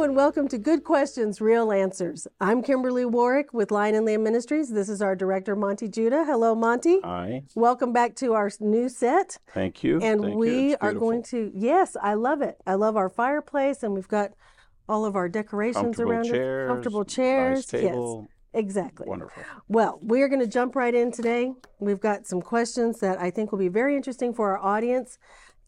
Hello and welcome to Good Questions, Real Answers. I'm Kimberly Warwick with Lion and Lamb Ministries. This is our director, Monte Judah. Hello, Monte. Hi. Welcome back to our new set. Thank you. And Thank you. we It's are going to, yes, I love it. I love our fireplace and we've got all of our decorations around chairs, it. Comfortable chairs. nice chairs. table. Yes, exactly. Wonderful. Well, we are going to jump right in today. We've got some questions that I think will be very interesting for our audience.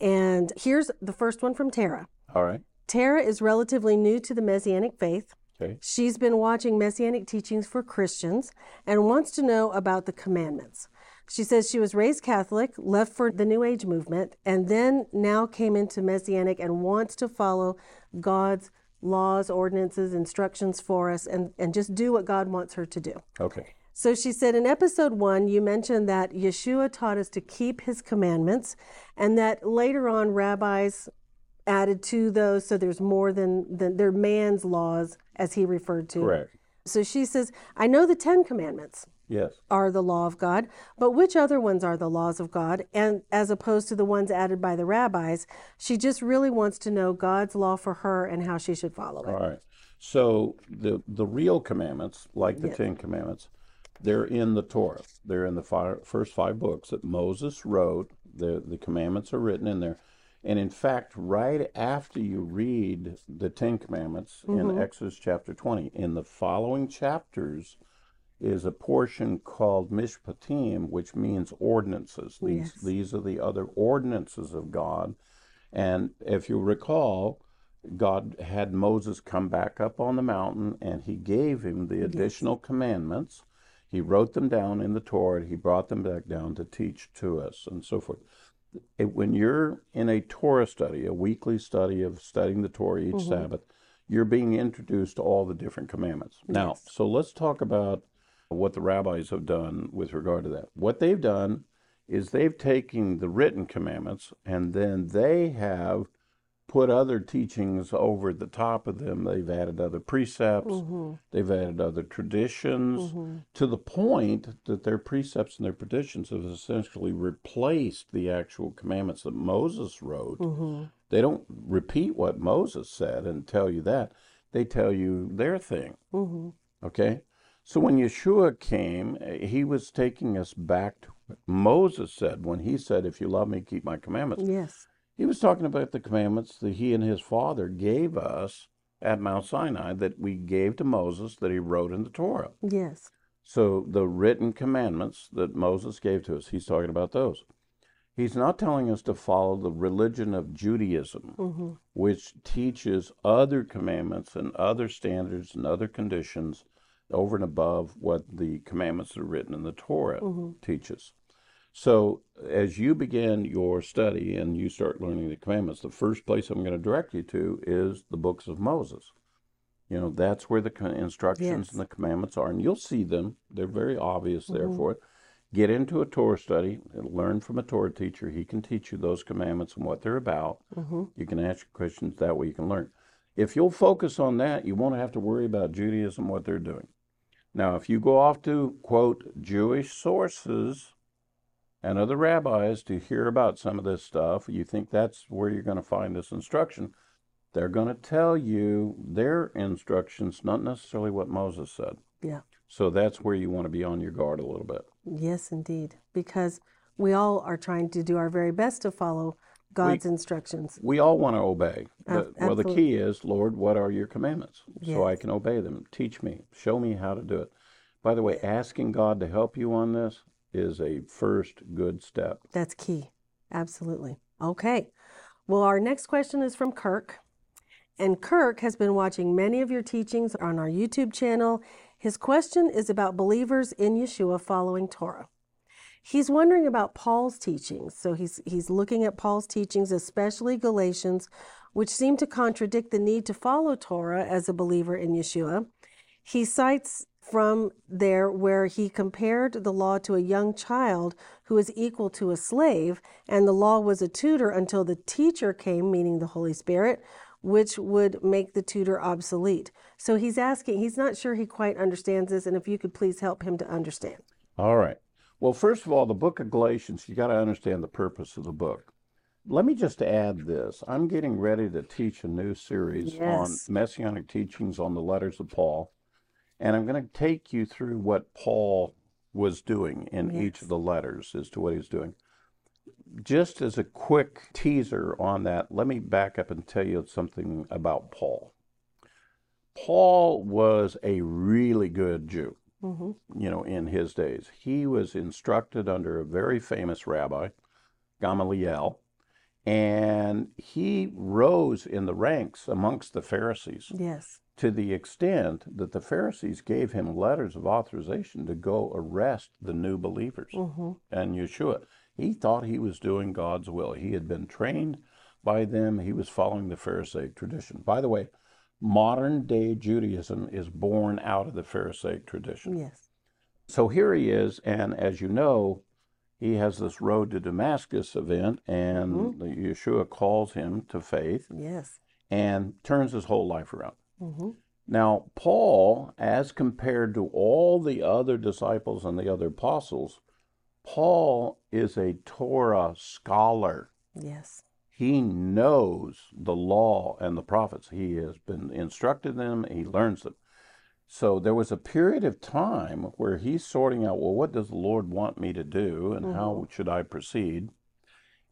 And here's the first one from Tara. All right. Tara is relatively new to the Messianic faith. Okay. She's been watching Messianic teachings for Christians and wants to know about the commandments. She says she was raised Catholic, left for the New Age movement, and then now came into Messianic and wants to follow God's laws, ordinances, instructions for us, and, and just do what God wants her to do. Okay. So she said in episode one, you mentioned that Yeshua taught us to keep his commandments, and that later on rabbis added to those. So there's more than, than they're man's laws, as he referred to. Correct. So she says, I know the Ten Commandments Yes. are the law of God, but which other ones are the laws of God? And as opposed to the ones added by the rabbis, she just really wants to know God's law for her and how she should follow it. All right. So the the real commandments, like the. Ten Commandments, they're in the Torah. They're in the fi first five books that Moses wrote. The the commandments are written in there. And in fact, right after you read the Ten Commandments Mm-hmm. in Exodus chapter 20, in the following chapters is a portion called Mishpatim, which means ordinances. These Yes. these are the other ordinances of God. And if you recall, God had Moses come back up on the mountain and he gave him the additional commandments. He wrote them down in the Torah. He brought them back down to teach to us and so forth. When you're in a Torah study, a weekly study of studying the Torah each mm-hmm. Sabbath, you're being introduced to all the different commandments. Now, so let's talk about what the rabbis have done with regard to that. What they've done is they've taken the written commandments and then they have put other teachings over the top of them. They've added other precepts, Mm-hmm. they've added other traditions to the point that their precepts and their traditions have essentially replaced the actual commandments that Moses wrote. Mm-hmm. They don't repeat what Moses said and tell you that, they tell you their thing. Mm-hmm. Okay? So when Yeshua came, he was taking us back to what Moses said when he said, If you love me, keep my commandments. Yes. He was talking about the commandments that he and his father gave us at Mount Sinai that we gave to Moses that he wrote in the Torah. Yes. So the written commandments that Moses gave to us, he's talking about those. He's not telling us to follow the religion of Judaism, Mm-hmm. which teaches other commandments and other standards and other conditions over and above what the commandments that are written in the Torah Mhm. teaches. So, as you begin your study and you start learning the commandments, the first place I'm going to direct you to is the books of Moses. You know, that's where the instructions Yes. and the commandments are, and you'll see them. They're very obvious there Mhm. for it. Get into a Torah study and learn from a Torah teacher. He can teach you those commandments and what they're about. Mm-hmm. You can ask questions that way you can learn. If you'll focus on that, you won't have to worry about Judaism, what they're doing. Now, if you go off to quote Jewish sources and other rabbis to hear about some of this stuff, you think that's where you're going to find this instruction. They're going to tell you their instructions, not necessarily what Moses said. Yeah. So that's where you want to be on your guard a little bit. Yes, indeed. Because we all are trying to do our very best to follow God's instructions. We all want to obey. But, well, the key is, Lord, what are your commandments? So I can obey them. Teach me. Show me how to do it. By the way, asking God to help you on this is a first good step. That's key. Absolutely. Okay. Well, our next question is from Kirk. And Kirk has been watching many of your teachings on our YouTube channel. His question is about believers in Yeshua following Torah. He's wondering about Paul's teachings. So he's he's looking at Paul's teachings, especially Galatians, which seem to contradict the need to follow Torah as a believer in Yeshua. He cites from there where he compared the law to a young child who is equal to a slave, and the law was a tutor until the teacher came, meaning the Holy Spirit, which would make the tutor obsolete. So he's asking, he's not sure he quite understands this, and if you could please help him to understand. All right. Well, first of all, the book of Galatians, you got to understand the purpose of the book. Let me just add this. I'm getting ready to teach a new series Yes. on messianic teachings on the letters of Paul. And I'm going to take you through what Paul was doing in each of the letters as to what he's doing. Just as a quick teaser on that, let me back up and tell you something about Paul. Paul was a really good Jew, hmm you know, in his days. He was instructed under a very famous rabbi, Gamaliel, and he rose in the ranks amongst the Pharisees Yes. To the extent that the Pharisees gave him letters of authorization to go arrest the new believers hmm and Yeshua. He thought he was doing God's will. He had been trained by them. He was following the Pharisaic tradition. By the way, modern day Judaism is born out of the Pharisaic tradition. Yes. So here he is, and as you know, he has this road to Damascus event, and the Yeshua calls him to faith Yes. and turns his whole life around. Hmm Now, Paul, as compared to all the other disciples and the other apostles, Paul is a Torah scholar. Yes. He knows the law and the prophets. He has been instructed in them, he learns them. So there was a period of time where he's sorting out, well, what does the Lord want me to do and how should I proceed?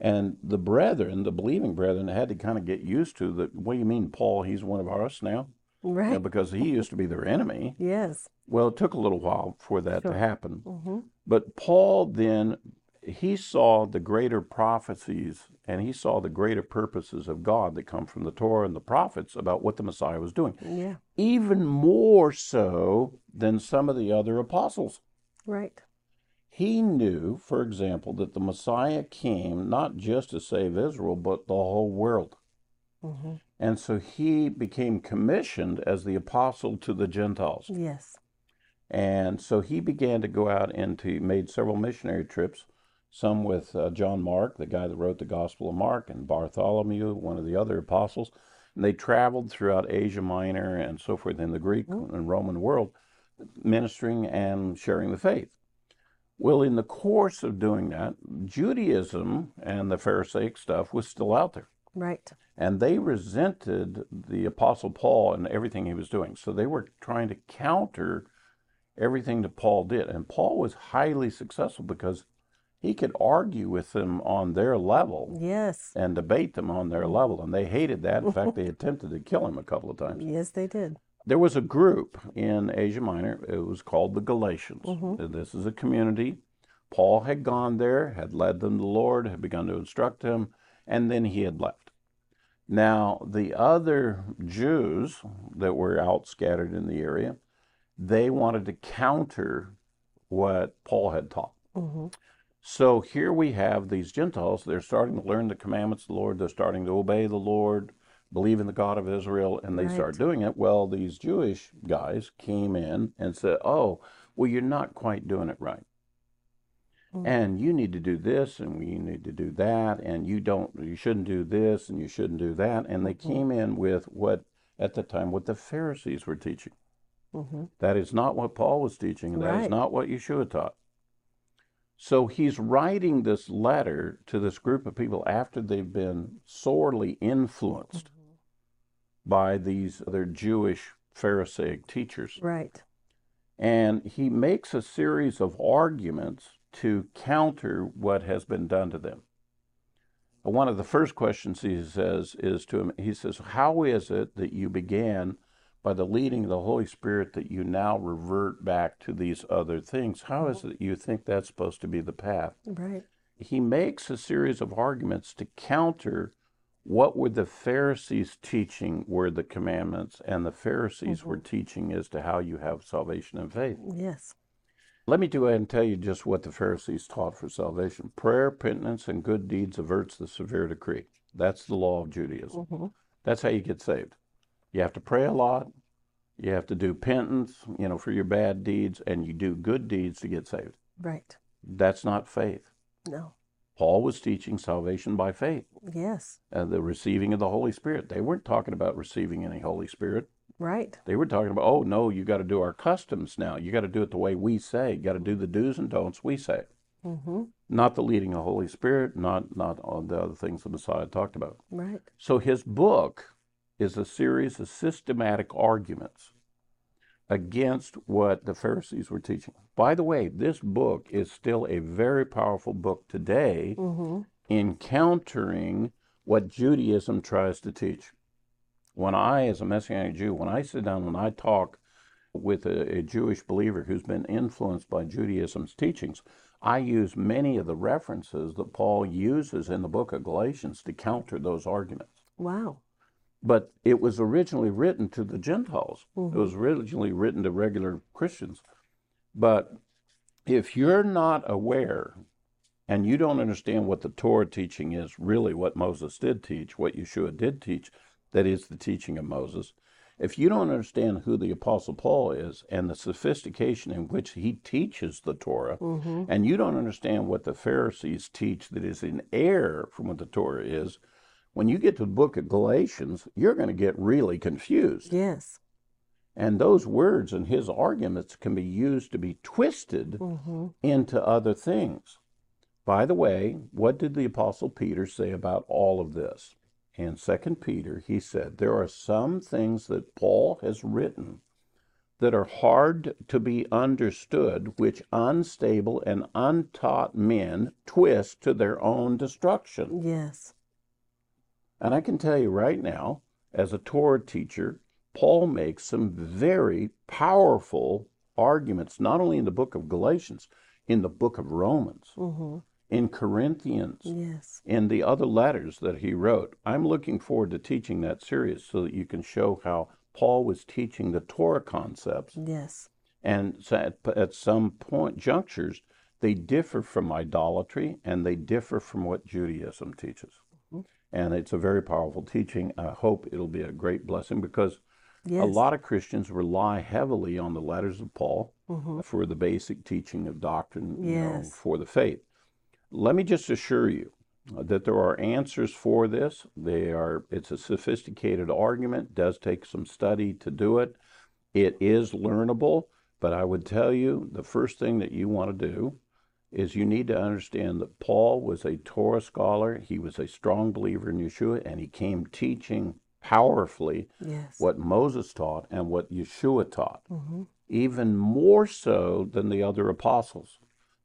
And the brethren, the believing brethren, had to kind of get used to that. What do you mean, Paul? He's one of us now? Right. because he used to be their enemy. Yes. Well, it took a little while for that Sure. to happen. hmm But Paul then, he saw the greater prophecies and he saw the greater purposes of God that come from the Torah and the prophets about what the Messiah was doing, Yeah. even more so than some of the other apostles. Right. He knew, for example, that the Messiah came not just to save Israel, but the whole world. hmm And so he became commissioned as the apostle to the Gentiles. Yes. And so he began to go out and he made several missionary trips, some with uh, John Mark, the guy that wrote the Gospel of Mark, and Bartholomew, one of the other apostles. And they traveled throughout Asia Minor and so forth in the Greek and Roman world, ministering and sharing the faith. Well, in the course of doing that, Judaism and the Pharisaic stuff was still out there. Right. And they resented the Apostle Paul and everything he was doing. So they were trying to counter everything that Paul did. And Paul was highly successful because he could argue with them on their level Yes. and debate them on their level. And they hated that. In fact, they attempted to kill him a couple of times. Yes, they did. There was a group in Asia Minor, it was called the Galatians. Mhm. This is a community. Paul had gone there, had led them to the Lord, had begun to instruct them, and then he had left. Now, the other Jews that were out scattered in the area, they wanted to counter what Paul had taught. hmm So here we have these Gentiles. They're starting to learn the commandments of the Lord. They're starting to obey the Lord, believe in the God of Israel, and they start doing it. Well, these Jewish guys came in and said, Oh, well, you're not quite doing it right. Mhm. And you need to do this, and you need to do that, and you don't, you shouldn't do this, and you shouldn't do that. And they Mhm. came in with what, at the time, what the Pharisees were teaching. hmm That is not what Paul was teaching, and that is Right. not what Yeshua taught. So he's writing this letter to this group of people after they've been sorely influenced by these other Jewish Pharisaic teachers. Right. And he makes a series of arguments to counter what has been done to them. One of the first questions he says is to him, he says, How is it that you began by the leading of the Holy Spirit that you now revert back to these other things? How is it you think that's supposed to be the path? Right. He makes a series of arguments to counter what were the Pharisees teaching were the commandments, and the Pharisees mm-hmm. were teaching as to how you have salvation and faith. Yes. Let me go ahead and tell you just what the Pharisees taught for salvation. Prayer, penitence, and good deeds averts the severe decree. That's the law of Judaism. hmm That's how you get saved. You have to pray a lot. You have to do penance, you know, for your bad deeds, and you do good deeds to get saved. Right. That's not faith. No. Paul was teaching salvation by faith, Yes. uh, the receiving of the Holy Spirit. They weren't talking about receiving any Holy Spirit. Right. They were talking about, oh, no, you got to do our customs now. You got to do it the way we say. You got to do the do's and don'ts we say. Mm-hmm. not the leading of Holy Spirit, not not all the other things the Messiah talked about. Right. So his book is a series of systematic arguments against what the Pharisees were teaching. By the way, this book is still a very powerful book today Mm-hmm. in countering what Judaism tries to teach. When I, as a Messianic Jew, when I sit down and I talk with a, a Jewish believer who's been influenced by Judaism's teachings, I use many of the references that Paul uses in the book of Galatians to counter those arguments. Wow. But it was originally written to the Gentiles. Mhm. It was originally written to regular Christians. But if you're not aware and you don't understand what the Torah teaching is, really what Moses did teach, what Yeshua did teach, that is the teaching of Moses, if you don't understand who the Apostle Paul is and the sophistication in which he teaches the Torah, Mm-hmm. and you don't understand what the Pharisees teach that is in error from what the Torah is, when you get to the book of Galatians, you're going to get really confused. Yes. And those words and his arguments can be used to be twisted Mm-hmm. into other things. By the way, what did the apostle Peter say about all of this? In 2 Peter, he said, There are some things that Paul has written that are hard to be understood, which unstable and untaught men twist to their own destruction. Yes. And I can tell you right now, as a Torah teacher, Paul makes some very powerful arguments, not only in the book of Galatians, in the book of Romans, Mm-hmm. In Corinthians, Yes. in the other letters that he wrote. I'm looking forward to teaching that series so that you can show how Paul was teaching the Torah concepts. Yes. And so at, at some point, junctures, they differ from idolatry and they differ from what Judaism teaches. Mhm. And it's a very powerful teaching. I hope it'll be a great blessing because Yes. a lot of Christians rely heavily on the letters of Paul Mm-hmm. for the basic teaching of doctrine you know, for the faith. Let me just assure you that there are answers for this. They are it's a sophisticated argument, does take some study to do it. It is learnable, but I would tell you the first thing that you want to do is you need to understand that Paul was a Torah scholar, he was a strong believer in Yeshua, and he came teaching powerfully Yes. what Moses taught and what Yeshua taught Mm-hmm. even more so than the other apostles.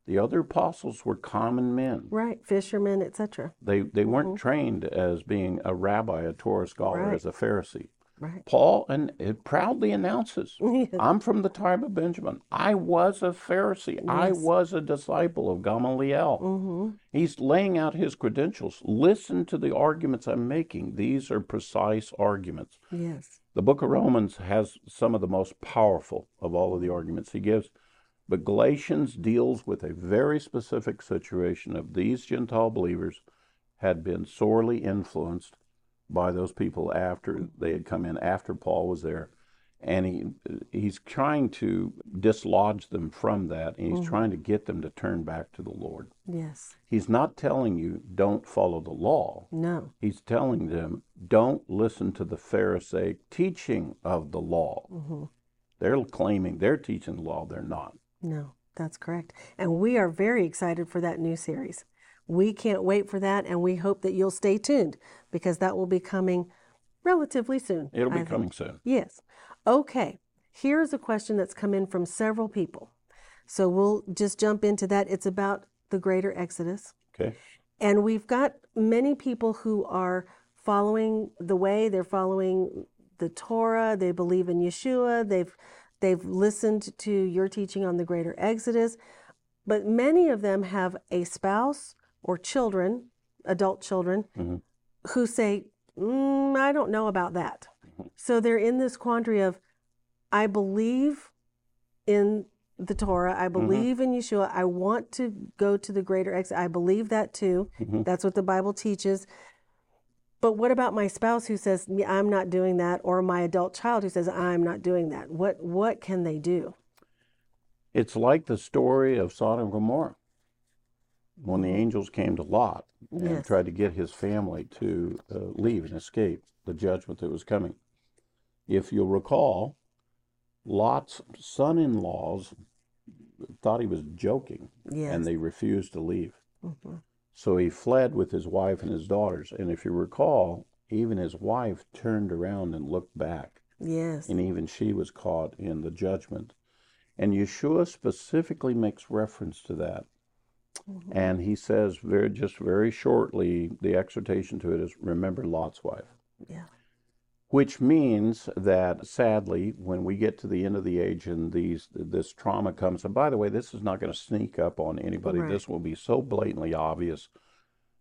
The other apostles were common men. Right. Fishermen, etc. They, they weren't trained as being a rabbi, a Torah scholar, Right. as a Pharisee. Right. Paul and it proudly announces, Yes. I'm from the tribe of Benjamin. I was a Pharisee. I was a disciple of Gamaliel. Mm-hmm. He's laying out his credentials. Listen to the arguments I'm making. These are precise arguments. Yes. The book of Romans has some of the most powerful of all of the arguments he gives, but Galatians deals with a very specific situation of these Gentile believers had been sorely influenced by those people after they had come in after Paul was there and he he's trying to dislodge them from that and he's trying to get them to turn back to the Lord. Yes. He's not telling you don't follow the law. No. He's telling them, don't listen to the Pharisaic teaching of the law. Mm-hmm. They're claiming they're teaching the law, they're not. No. That's correct. And we are very excited for that new series. We can't wait for that, and we hope that you'll stay tuned because that will be coming relatively soon. It'll I be think. coming soon. Yes. Okay. Here's a question that's come in from several people. So we'll just jump into that. It's about the greater Exodus. Okay. And we've got many people who are following the way, they're following the Torah, they believe in Yeshua, they've they've listened to your teaching on the greater Exodus, but many of them have a spouse or children, adult children, Mhm. who say, mm, I don't know about that. So they're in this quandary of, I believe in the Torah, I believe in Yeshua, I want to go to the greater Exodus, I believe that too. Mhm. That's what the Bible teaches. But what about my spouse who says I'm not doing that, or my adult child who says I'm not doing that? What what can they do? It's like the story of Sodom and Gomorrah. When the angels came to Lot and Yes. tried to get his family to uh, leave and escape the judgment that was coming. If you'll recall, Lot's son in laws thought he was joking. Yes. and they refused to leave. Mhm. So he fled with his wife and his daughters. And if you recall, even his wife turned around and looked back, Yes. and even she was caught in the judgment. And Yeshua specifically makes reference to that. Mhm. And he says very just very shortly, the exhortation to it is remember Lot's wife. Yeah. Which means that sadly, when we get to the end of the age and these this trauma comes, and by the way, this is not going to sneak up on anybody. Right. This will be so blatantly obvious.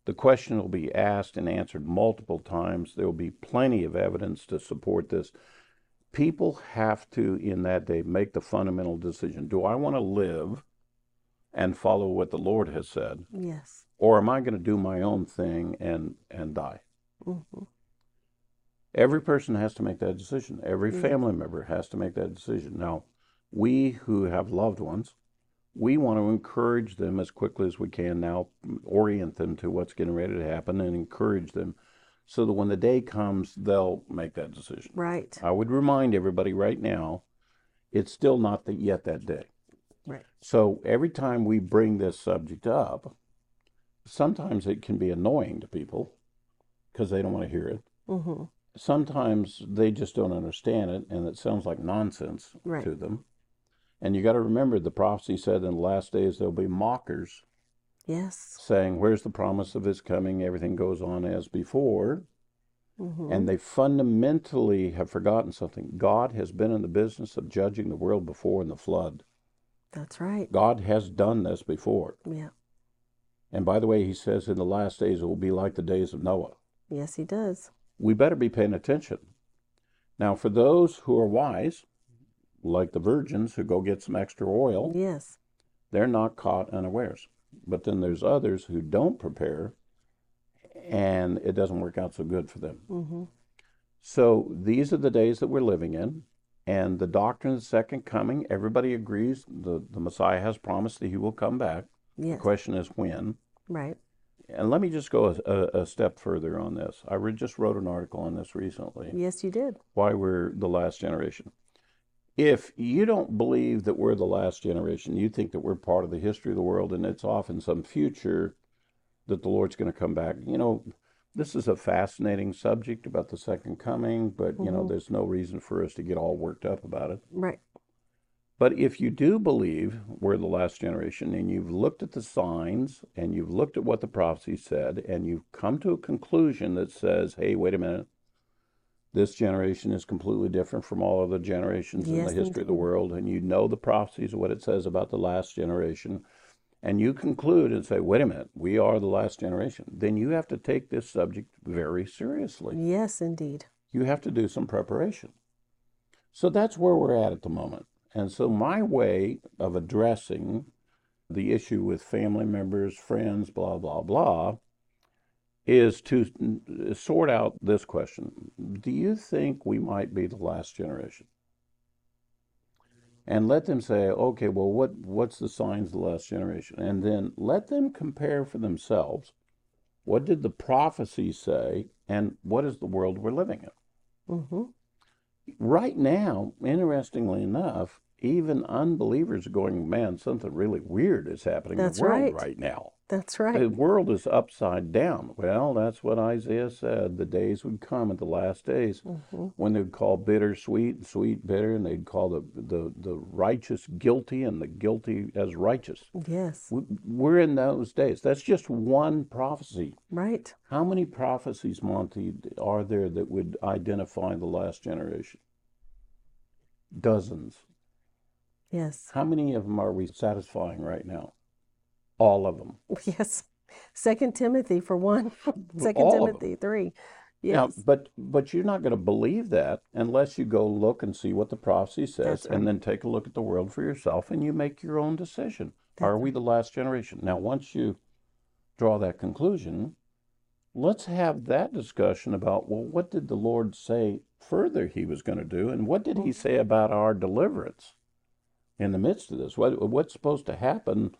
The question will be asked and answered multiple times. There will be plenty of evidence to support this. People have to, in that day, make the fundamental decision: Do I want to live and follow what the Lord has said, Yes. or am I going to do my own thing and and die? Mhm. Every person has to make that decision. Every Yes. family member has to make that decision. Now, we who have loved ones, we want to encourage them as quickly as we can now, orient them to what's getting ready to happen and encourage them so that when the day comes, they'll make that decision. Right. I would remind everybody right now, it's still not the, yet that day. Right. So every time we bring this subject up, sometimes it can be annoying to people because they don't want to hear it Mm-hmm. Sometimes they just don't understand it and it sounds like nonsense Right. to them. And you got to remember the prophecy said in the last days there'll be mockers Yes. saying, Where's the promise of his coming? Everything goes on as before. Mm-hmm. And they fundamentally have forgotten something. God has been in the business of judging the world before in the flood. That's right. God has done this before. Yeah. And by the way, he says in the last days it will be like the days of Noah. Yes, he does. We better be paying attention. Now, for those who are wise, like the virgins who go get some extra oil, Yes. they're not caught unawares. But then there's others who don't prepare and it doesn't work out so good for them. Mm-hmm. So these are the days that we're living in. And the doctrine of the second coming, everybody agrees the, the Messiah has promised that he will come back. The question is when. Right. And let me just go a, a, step further on this. I just wrote an article on this recently. Yes, you did. why we're the last generation. If you don't believe that we're the last generation, you think that we're part of the history of the world and it's off in some future that the Lord's going to come back. You know, this is a fascinating subject about the second coming, but you know, Mhm. there's no reason for us to get all worked up about it. Right. But if you do believe we're the last generation and you've looked at the signs and you've looked at what the prophecy said and you've come to a conclusion that says, hey, wait a minute, this generation is completely different from all other generations in the history of the world, and you know the prophecies, of what it says about the last generation, and you conclude and say, wait a minute, we are the last generation, then you have to take this subject very seriously Yes, indeed. you have to do some preparation. So that's where we're at at the moment. And so my way of addressing the issue with family members, friends, blah, blah, blah, is to sort out this question Do you think we might be the last generation? And let them say, okay, well, what, what's the signs of the last generation? And then let them compare for themselves what did the prophecy say and what is the world we're living in? Mm-hmm. right now, interestingly enough, even unbelievers are going, man, something really weird is happening That's in the world right. right now. That's right. The right. world is upside down. Well, that's what Isaiah said. The days would come at the last days Mm-hmm. when they'd call bitter sweet and sweet bitter, and they'd call the, the, the righteous guilty and the guilty as righteous. Yes. We're in those days. That's just one prophecy. Right. How many prophecies, Monte, are there that would identify the last generation? Dozens. Yes. How many of them are we satisfying right now? All of them. Yes. Second Timothy for one. Second all. Timothy three. Now, but but you're not going to believe that unless you go look and see what the prophecy says, right. and then take a look at the world for yourself, and you make your own decision. That's Are we the last generation? Now, once you draw that conclusion, let's have that discussion about well, what did the Lord say further He was going to do, and what did He mm-hmm. say about our deliverance in the midst of this? What what's supposed to happen?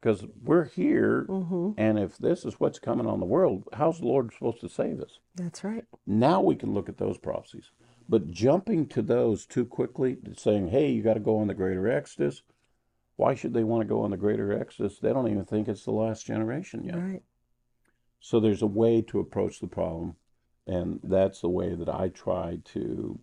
Because we're here, Mm-hmm. and if this is what's coming on the world, how's the Lord supposed to save us? That's right. Now we can look at those prophecies. But jumping to those too quickly, saying, hey, you got to go on the greater Exodus, Why should they want to go on the greater exodus? They don't even think it's the last generation yet. Right. So there's a way to approach the problem, and that's the way that I try to,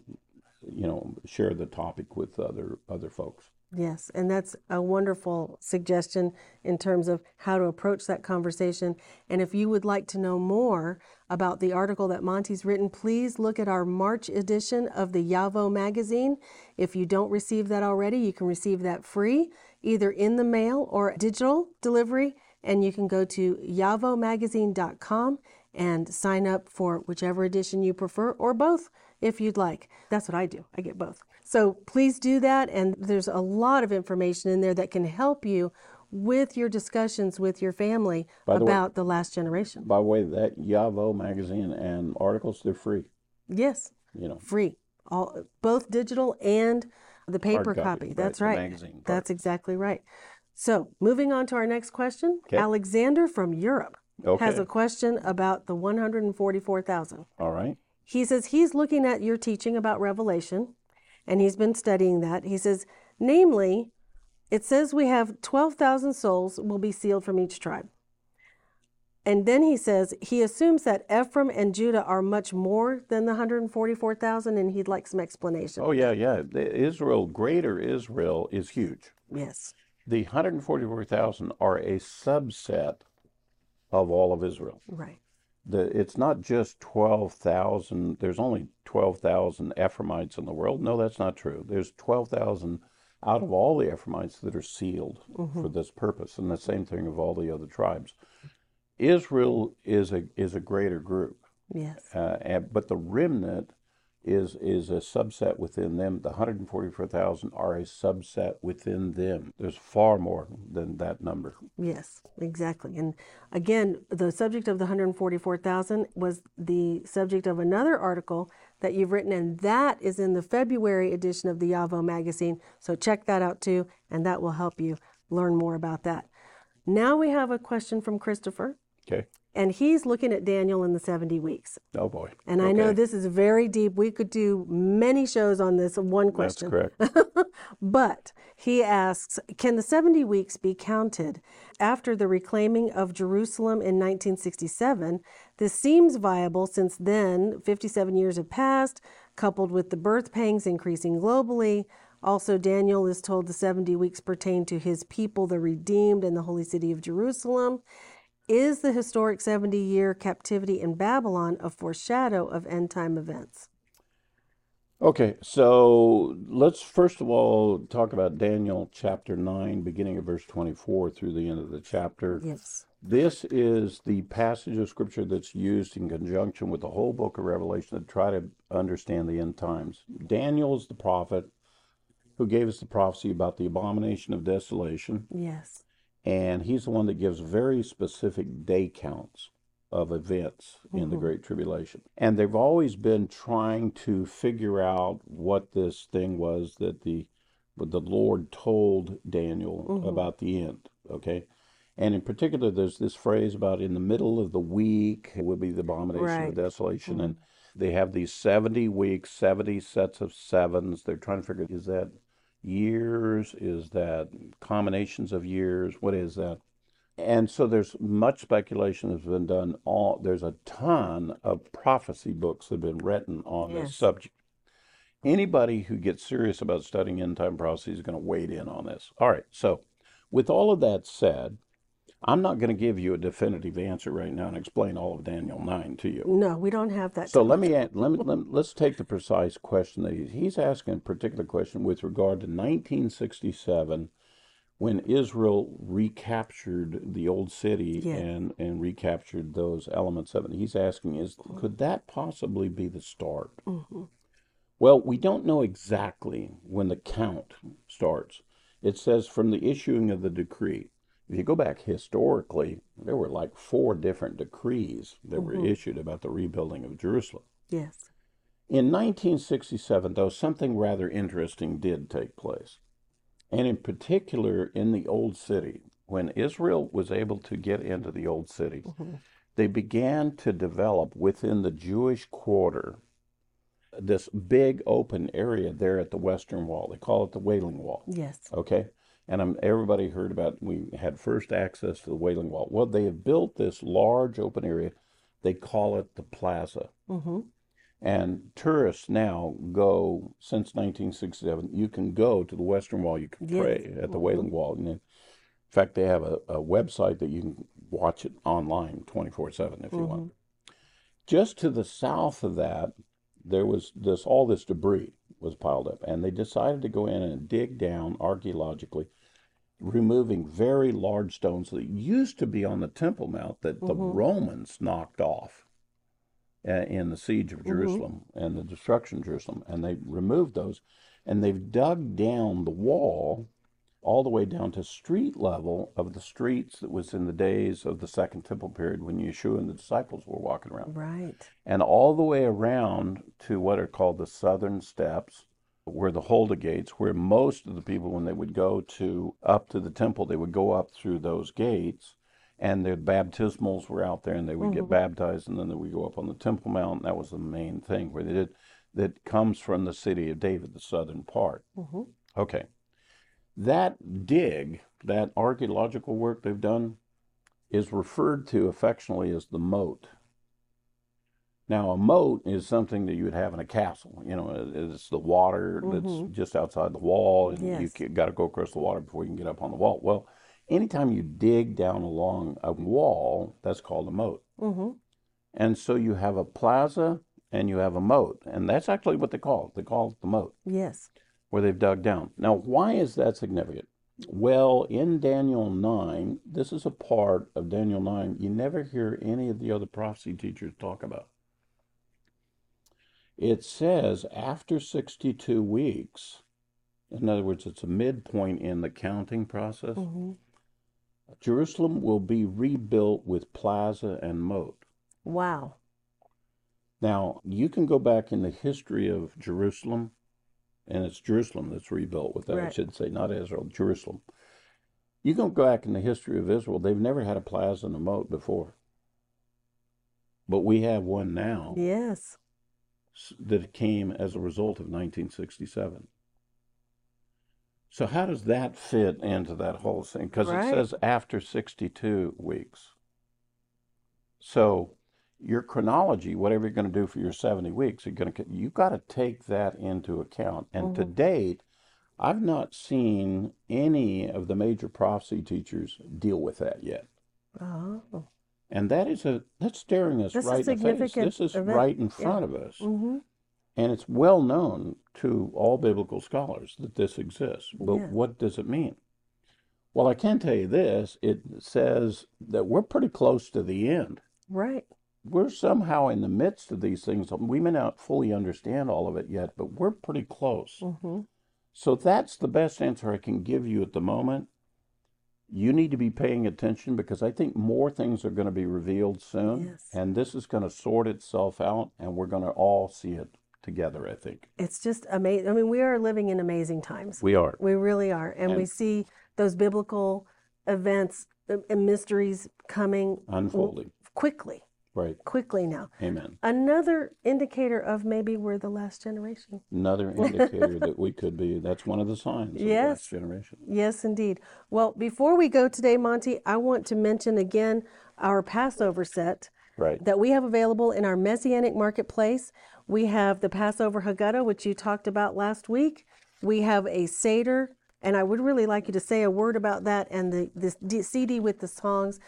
you know, share the topic with other other folks. Yes, and that's a wonderful suggestion in terms of how to approach that conversation. And if you would like to know more about the article that Monte's written, please look at our March edition of the Yavoh magazine. If you don't receive that already, you can receive that free, either in the mail or digital delivery. And you can go to yavohmagazine.com and sign up for whichever edition you prefer or both if you'd like. That's what I do, I get both. So please do that. And there's a lot of information in there that can help you with your discussions with your family the way- about the last generation. By the way, that Yavoh magazine and articles, they're free. Yes, You know, free. All both digital and the paper copy, copy. That's right. magazine. That's exactly right. So, moving on to our next question. Okay. Alexander from Europe Okay. has a question about the 144,000. all right. He says he's looking at your teaching about Revelation and he's been studying that. He says, namely, it says we have 12,000 souls will be sealed from each tribe. And then he says he assumes that Ephraim and Judah are much more than the 144,000 and he'd like some explanation. Oh yeah, yeah. Israel, greater Israel, is huge. Yes. The 144,000 are a subset of all of Israel. Right. The, it's not just 12,000. There's only 12,000 Ephraimites in the world. No, that's not true. There's 12,000 out of all the Ephraimites that are sealed for this purpose, and the same thing of all the other tribes. Israel is a is a greater group, Yes. uh, and, but the remnant is is a subset within them. The 144,000 are a subset within them. There's far more than that number. Yes, exactly. And again, the subject of the 144,000 was the subject of another article that you've written, and that is in the February edition of the Yavoh magazine. So check that out too, and that will help you learn more about that. Now we have a question from Christopher, Okay. And he's looking at Daniel in the 70 weeks. Oh boy. And I know this is very deep. We could do many shows on this one question. That's correct. But he asks Can the 70 weeks be counted after the reclaiming of Jerusalem in 1967? This seems viable since then 57 years have passed, coupled with the birth pangs increasing globally. Also, Daniel is told the 70 weeks pertain to his people, the redeemed, and the holy city of Jerusalem. Is the historic 70 year captivity in Babylon a foreshadow of end time events? Okay, so let's first of all talk about Daniel chapter 9, beginning of verse 24 through the end of the chapter. Yes. This is the passage of scripture that's used in conjunction with the whole book of Revelation to try to understand the end times. Daniel is the prophet who gave us the prophecy about the abomination of desolation, Yes. And he's the one that gives very specific day counts of events in the mm-hmm. Great Tribulation. And they've always been trying to figure out what this thing was that the the Lord told Daniel mm-hmm. about the end. Okay. And in particular, there's this phrase about in the middle of the week it would be the abomination Right. of desolation. Mm-hmm. And they have these 70 weeks, 70 sets of sevens. They're trying to figure is that years? Is that combinations of years? What is that? And so there's much speculation that's been done. All there's a ton of prophecy books that have been written on Yes. this subject. Anybody who gets serious about studying end time prophecy is going to wade in on this. All right. So, with all of that said, I'm not going to give you a definitive answer right now and explain all of Daniel 9 to you. No, we don't have that. So let me, a- let me let, let's take the precise question that he's, he's asking a particular question with regard to 1967 when Israel recaptured the old city Yeah. and and recaptured those elements of it. He's asking is could that possibly be the start? Mm-hmm. Well, we don't know exactly when the count starts. It says from the issuing of the decree. If you go back historically, there were like four different decrees that were mm-hmm. issued about the rebuilding of Jerusalem. Yes. In 1967, though, something rather interesting did take place. And in particular, in the Old City, when Israel was able to get into the Old City, mm-hmm. they began to develop within the Jewish quarter this big open area there at the Western Wall. They call it the Wailing Wall. Yes. Okay? And um, everybody heard about we had first access to the Wailing Wall. Well, they have built this large open area. They call it the plaza. Mm-hmm. And tourists now go since 1967. You can go to the Western Wall. You can Yes. pray at the Wailing Wall. And in fact, they have a, a website that you can watch it online 24 7 if you want. Just to the south of that, there was this all this debris was piled up, and they decided to go in and dig down archaeologically, removing very large stones that used to be on the Temple Mount that the Romans knocked off uh, in the siege of Jerusalem and the destruction of Jerusalem, and they removed those, and they've dug down the wall all the way down to street level of the streets that was in the days of the Second Temple period when Yeshua and the disciples were walking around. Right. and all the way around to what are called the southern steps where the Huldah gates where most of the people when they would go to up to the temple they would go up through those gates and their baptismals were out there and they would get baptized and then they would go up on the temple mount. That was the main thing where they did that comes from the city of david the southern part. Mm-hmm. okay. That dig that archaeological work they've done is referred to affectionately as the moat now, a moat is something that you would have in a castle. You know, it's the water that's just outside the wall, and Yes. you got to go across the water before you can get up on the wall. Well, anytime you dig down along a wall, that's called a moat. Mm-hmm. And so you have a plaza and you have a moat, and that's actually what they call it. They call it the moat, Yes. where they've dug down. Now, why is that significant? Well, in Daniel 9, this is a part of Daniel 9 you never hear any of the other prophecy teachers talk about. It says after 62 weeks, in other words, it's a midpoint in the counting process, Mm-hmm. Jerusalem will be rebuilt with plaza and moat. Wow. Now, you can go back in the history of Jerusalem, and it's Jerusalem that's rebuilt with that, I should say, not Israel, Jerusalem. You can go back in the history of Israel, they've never had a plaza and a moat before. But we have one now Yes. That came as a result of 1967. So, how does that fit into that whole thing? Because Right. it says after 62 weeks. So, your chronology, whatever you're going to do for your 70 weeks, you're going to you got to take that into account. And to mm-hmm. date, I've not seen any of the major prophecy teachers deal with that yet. Oh. And that is a that's staring us This is right in the face. This is event. right in Yeah. front of us. Mm-hmm. And it's well known to all biblical scholars that this exists. But Yeah. what does it mean? Well, I can tell you this it says that we're pretty close to the end. Right. We're somehow in the midst of these things. We may not fully understand all of it yet, but we're pretty close. Mm-hmm. So that's the best answer I can give you at the moment. You need to be paying attention because I think more things are going to be revealed soon. Yes. And this is going to sort itself out, and we're going to all see it together, I think. It's just amazing. I mean, we are living in amazing times. We are. We really are. And, we see those biblical events and mysteries coming Unfolding. quickly, Right. quickly now. Amen. Another indicator of maybe we're the last generation. Another indicator that we could be, that's one of the signs of the Yes. last generation. Yes, indeed. Well, before we go today, Monte, I want to mention again our Passover set Right. that we have available in our Messianic marketplace. We have the Passover Haggadah, which you talked about last week. We have a Seder, and I would really like you to say a word about that and the this CD with the songs.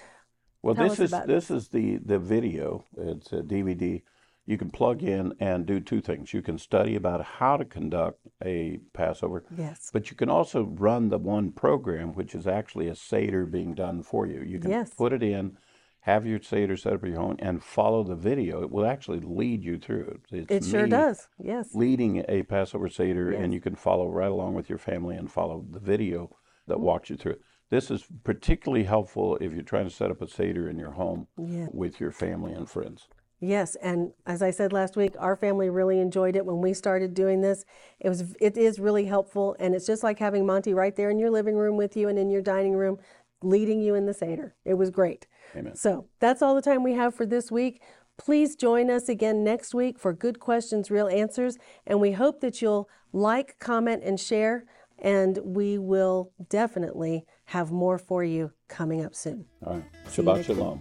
Well, Tell this is this is the the video. It's a DVD. You can plug in and do two things. You can study about how to conduct a Passover, Yes. but you can also run the one program, which is actually a Seder being done for you. You can Yes. put it in, have your Seder set up at your home, and follow the video. It will actually lead you through it. It's It sure does. Yes. leading a Passover Seder, Yes. and you can follow right along with your family and follow the video that mm-hmm. walks you through it. This is particularly helpful if you're trying to set up a Seder in your home Yeah. with your family and friends. Yes, and as I said last week, our family really enjoyed it when we started doing this. It was it is really helpful and it's just like having Monte right there in your living room with you and in your dining room leading you in the Seder. It was great. Amen. So, that's all the time we have for this week. Please join us again next week for Good Questions, Real Answers, and we hope that you'll like, comment and share. And we will definitely have more for you coming up soon. All right. See Shabbat. Shalom.